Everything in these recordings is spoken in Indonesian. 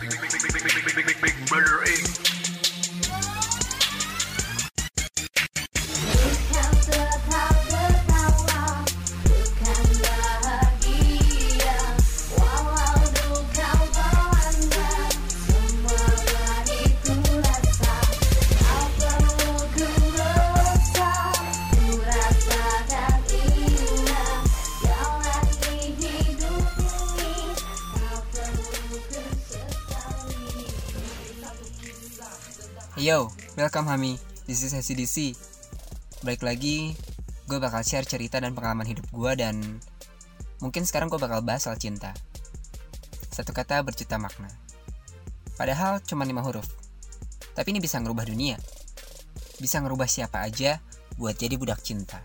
Bukan Yo, welcome Hami. This is SCDC. Balik lagi, gue bakal share cerita dan pengalaman hidup gue dan mungkin sekarang gue bakal bahas soal cinta. Satu kata berjuta makna. Padahal cuma lima huruf. Tapi ini bisa ngerubah dunia. Bisa ngerubah siapa aja buat jadi budak cinta.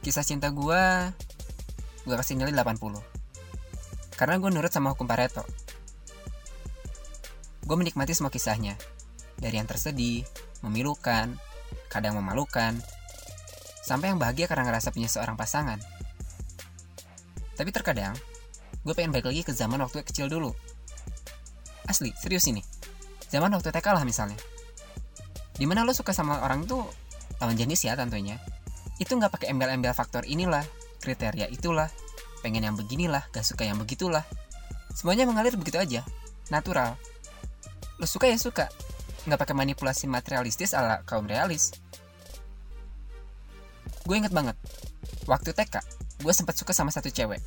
Kisah cinta gue, gue kasih nilai 80. Karena gue nurut sama hukum Pareto. Gue menikmati semua kisahnya. Dari yang tersedih, memilukan, kadang memalukan, sampai yang bahagia karena ngerasa punya seorang pasangan. Tapi terkadang, gue pengen balik lagi ke zaman waktu kecil dulu. Asli, serius ini. Zaman waktu TK lah misalnya. Di mana lo suka sama orang tuh lawan jenis ya tentunya. Itu nggak pakai embel-embel faktor inilah, kriteria itulah, pengen yang beginilah, gak suka yang begitulah. Semuanya mengalir begitu aja, natural. Lo suka ya suka, nggak pakai manipulasi materialistis ala kaum realis. Gue inget banget, waktu TK, gue sempat suka sama satu cewek.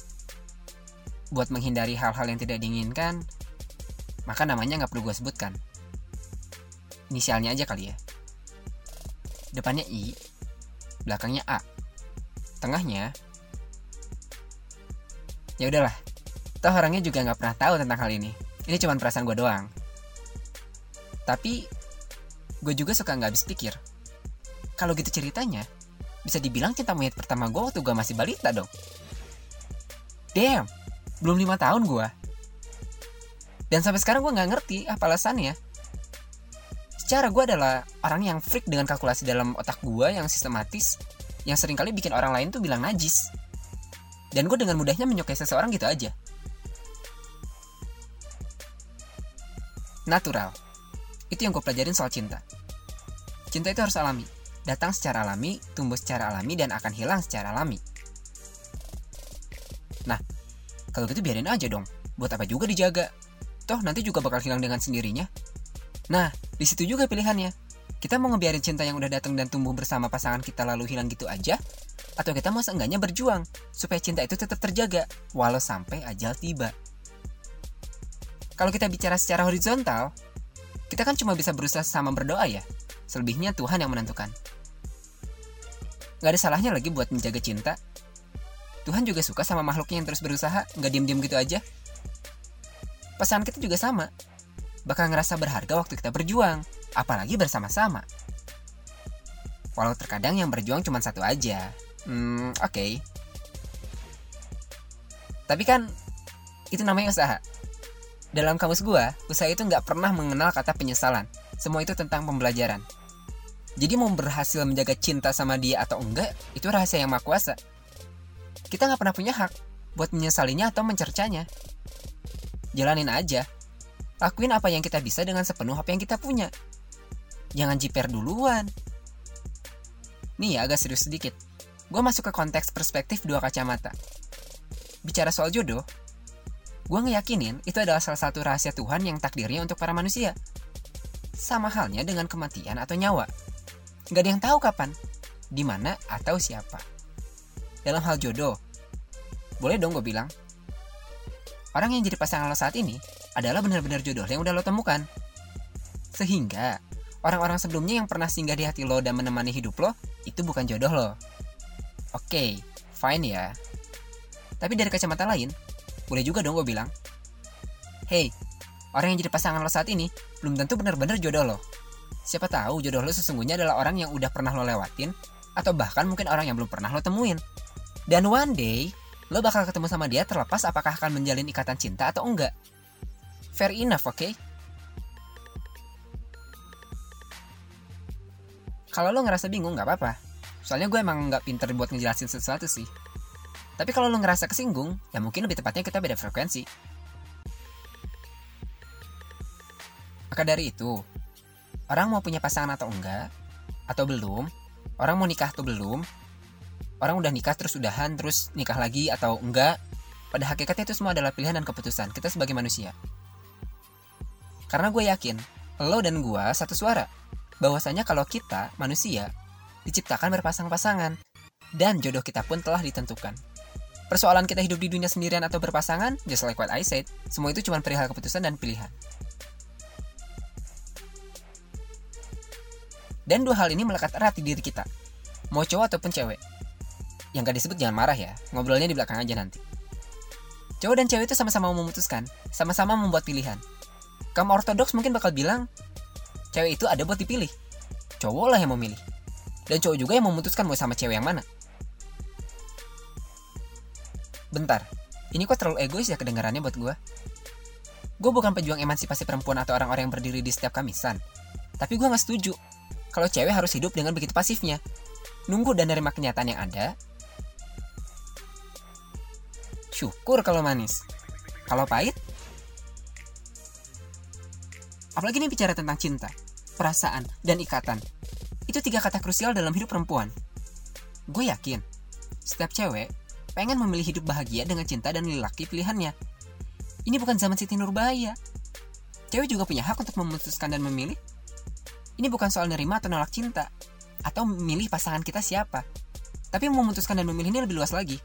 Buat menghindari hal-hal yang tidak diinginkan, maka namanya nggak perlu gue sebutkan. Inisialnya aja kali ya. Depannya I, belakangnya A, tengahnya. Ya udahlah, toh orangnya juga nggak pernah tahu tentang hal ini. Ini cuma perasaan gue doang. Tapi gue juga suka nggak habis pikir. Kalau gitu ceritanya, bisa dibilang cinta monyet pertama gue waktu gue masih balita dong. Damn, belum lima tahun gue. Dan sampai sekarang gue nggak ngerti apa alasannya. Secara gue adalah orang yang freak dengan kalkulasi dalam otak gue yang sistematis, yang sering kali bikin orang lain tuh bilang najis. Dan gue dengan mudahnya menyukai seseorang gitu aja. Natural, itu yang gue pelajarin soal cinta. Cinta itu harus alami. Datang secara alami, tumbuh secara alami, dan akan hilang secara alami. Nah, kalau gitu biarin aja dong. Buat apa juga dijaga? Toh nanti juga bakal hilang dengan sendirinya. Nah, di situ juga pilihannya. Kita mau ngebiarin cinta yang udah datang dan tumbuh bersama pasangan kita lalu hilang gitu aja? Atau kita mau seenggaknya berjuang supaya cinta itu tetap terjaga walau sampai ajal tiba? Kalau kita bicara secara horizontal, kita kan cuma bisa berusaha sama berdoa ya. Selebihnya Tuhan yang menentukan. Gak ada salahnya lagi buat menjaga cinta. Tuhan juga suka sama makhluknya yang terus berusaha, nggak diem-diem gitu aja. Pasangan kita juga sama. Bakal ngerasa berharga waktu kita berjuang, apalagi bersama-sama. Walau terkadang yang berjuang cuma satu aja. Hmm, oke. Tapi kan, itu namanya usaha. Dalam kamus gua, usaha itu nggak pernah mengenal kata penyesalan. Semua itu tentang pembelajaran. Jadi mau berhasil menjaga cinta sama dia atau enggak, itu rahasia yang maha kuasa. Kita nggak pernah punya hak buat menyesalinya atau mencercanya. Jalanin aja. Lakuin apa yang kita bisa dengan sepenuh apa yang kita punya. Jangan jiper duluan. Nih ya agak serius sedikit. Gue masuk ke konteks perspektif dua kacamata. Bicara soal jodoh, gue ngeyakinin itu adalah salah satu rahasia Tuhan yang takdirnya untuk para manusia. Sama halnya dengan kematian atau nyawa. Gak ada yang tahu kapan, di mana atau siapa. Dalam hal jodoh, boleh dong gue bilang, orang yang jadi pasangan lo saat ini adalah benar-benar jodoh yang udah lo temukan. Sehingga orang-orang sebelumnya yang pernah singgah di hati lo dan menemani hidup lo itu bukan jodoh lo. Oke, fine ya. Tapi dari kacamata lain, boleh juga dong gue bilang, Hey, orang yang jadi pasangan lo saat ini belum tentu benar-benar jodoh lo. Siapa tahu jodoh lo sesungguhnya adalah orang yang udah pernah lo lewatin, atau bahkan mungkin orang yang belum pernah lo temuin. Dan one day, lo bakal ketemu sama dia terlepas apakah akan menjalin ikatan cinta atau enggak. Fair enough, oke? Kalau lo ngerasa bingung nggak apa-apa. Soalnya gue emang nggak pinter buat ngejelasin sesuatu sih. Tapi kalau lo ngerasa kesinggung, ya mungkin lebih tepatnya kita beda frekuensi. Maka dari itu, orang mau punya pasangan atau enggak, atau belum, orang mau nikah atau belum, orang udah nikah terus udahan terus nikah lagi atau enggak, pada hakikatnya itu semua adalah pilihan dan keputusan kita sebagai manusia. Karena gue yakin, lo dan gue satu suara, bahwasanya kalau kita, manusia, diciptakan berpasang-pasangan, dan jodoh kita pun telah ditentukan. Persoalan kita hidup di dunia sendirian atau berpasangan, just like what I said, semua itu cuma perihal keputusan dan pilihan. Dan dua hal ini melekat erat di diri kita, mau cowok ataupun cewek. Yang gak disebut jangan marah ya, ngobrolnya di belakang aja nanti. Cowok dan cewek itu sama-sama memutuskan, sama-sama membuat pilihan. Kamu ortodoks mungkin bakal bilang, cewek itu ada buat dipilih. Cowok lah yang memilih. Dan cowok juga yang memutuskan mau sama cewek yang mana. Bentar, ini kok terlalu egois ya kedengarannya buat gue? Gue bukan pejuang emansipasi perempuan atau orang-orang yang berdiri di setiap kamisan. Tapi gue gak setuju kalau cewek harus hidup dengan begitu pasifnya. Nunggu dan nerima kenyataan yang ada. Syukur kalau manis. Kalau pahit, apalagi ini bicara tentang cinta, perasaan, dan ikatan. Itu tiga kata krusial dalam hidup perempuan. Gue yakin, setiap cewek pengen memilih hidup bahagia dengan cinta dan lelaki pilihannya. Ini bukan zaman Siti Nurbaya. Cewek juga punya hak untuk memutuskan dan memilih. Ini bukan soal nerima atau nolak cinta, atau memilih pasangan kita siapa. Tapi memutuskan dan memilih ini lebih luas lagi.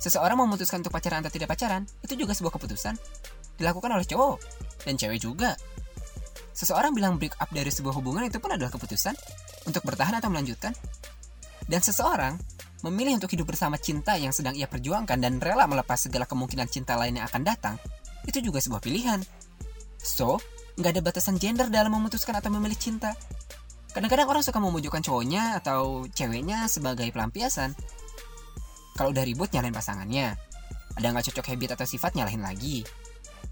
Seseorang memutuskan untuk pacaran atau tidak pacaran, itu juga sebuah keputusan. Dilakukan oleh cowok, dan cewek juga. Seseorang bilang break up dari sebuah hubungan itu pun adalah keputusan untuk bertahan atau melanjutkan. Dan seseorang memilih untuk hidup bersama cinta yang sedang ia perjuangkan dan rela melepas segala kemungkinan cinta lain yang akan datang, itu juga sebuah pilihan. So, nggak ada batasan gender dalam memutuskan atau memilih cinta. Kadang-kadang orang suka memojokkan cowoknya atau ceweknya sebagai pelampiasan. Kalau udah ribut nyalain pasangannya. Ada nggak cocok habit atau sifat nyalahin lagi.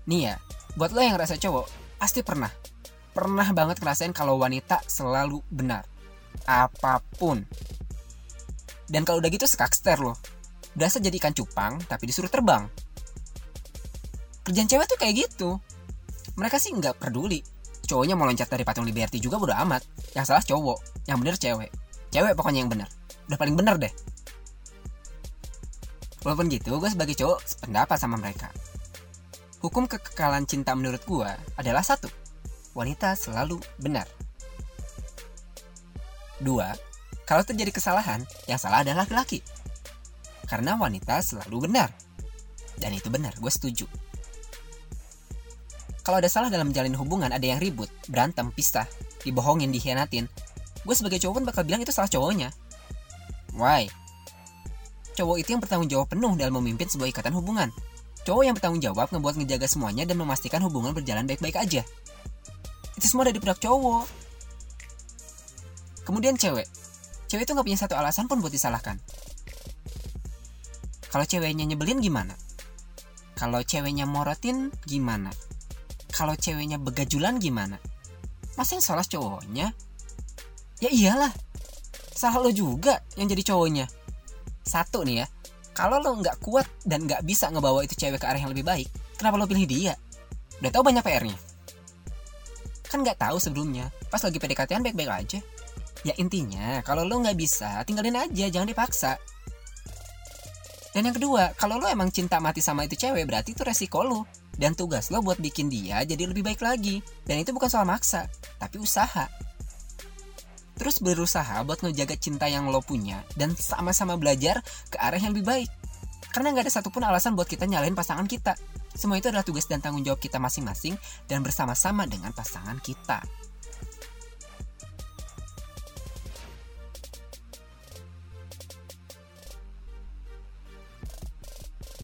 Nih ya, buat lo yang rasa cowok, pasti pernah. Pernah banget ngerasain kalau wanita selalu benar. Apa pun. Dan kalau udah gitu skakster loh. Berasa jadi ikan cupang, tapi disuruh terbang. Kerjaan cewek tuh kayak gitu. Mereka sih nggak peduli. Cowoknya mau loncat dari patung Liberty juga bodo amat. Yang salah cowok, yang bener cewek. Cewek pokoknya yang bener. Udah paling bener deh. Walaupun gitu, gue sebagai cowok sependapat sama mereka. Hukum kekekalan cinta menurut gue adalah satu. Wanita selalu benar. Dua, kalau terjadi kesalahan, yang salah adalah laki-laki. Karena wanita selalu benar. Dan itu benar, gue setuju. Kalau ada salah dalam menjalin hubungan, ada yang ribut, berantem, pisah, dibohongin, dikhianatin, gue sebagai cowok pun bakal bilang itu salah cowoknya. Why? Cowok itu yang bertanggung jawab penuh dalam memimpin sebuah ikatan hubungan. Cowok yang bertanggung jawab ngebuat ngejaga semuanya dan memastikan hubungan berjalan baik-baik aja. Itu semua dari pihak cowok. Kemudian cewek. Cewek itu nggak punya satu alasan pun buat disalahkan. Kalau ceweknya nyebelin gimana? Kalau ceweknya morotin gimana? Kalau ceweknya begajulan gimana? Masa yang salah cowoknya? Ya iyalah. Salah lo juga yang jadi cowoknya. Satu nih ya. Kalau lo nggak kuat dan nggak bisa ngebawa itu cewek ke arah yang lebih baik, kenapa lo pilih dia? Udah tahu banyak PR-nya. Kan nggak tahu sebelumnya. Pas lagi PDKT-an baik-baik aja. Ya intinya, kalau lo nggak bisa, tinggalin aja, jangan dipaksa. Dan yang kedua, kalau lo emang cinta mati sama itu cewek, berarti itu resiko lo. Dan tugas lo buat bikin dia jadi lebih baik lagi. Dan itu bukan soal maksa, tapi usaha. Terus berusaha buat ngejaga cinta yang lo punya dan sama-sama belajar ke arah yang lebih baik. Karena nggak ada satupun alasan buat kita nyalain pasangan kita. Semua itu adalah tugas dan tanggung jawab kita masing-masing dan bersama-sama dengan pasangan kita.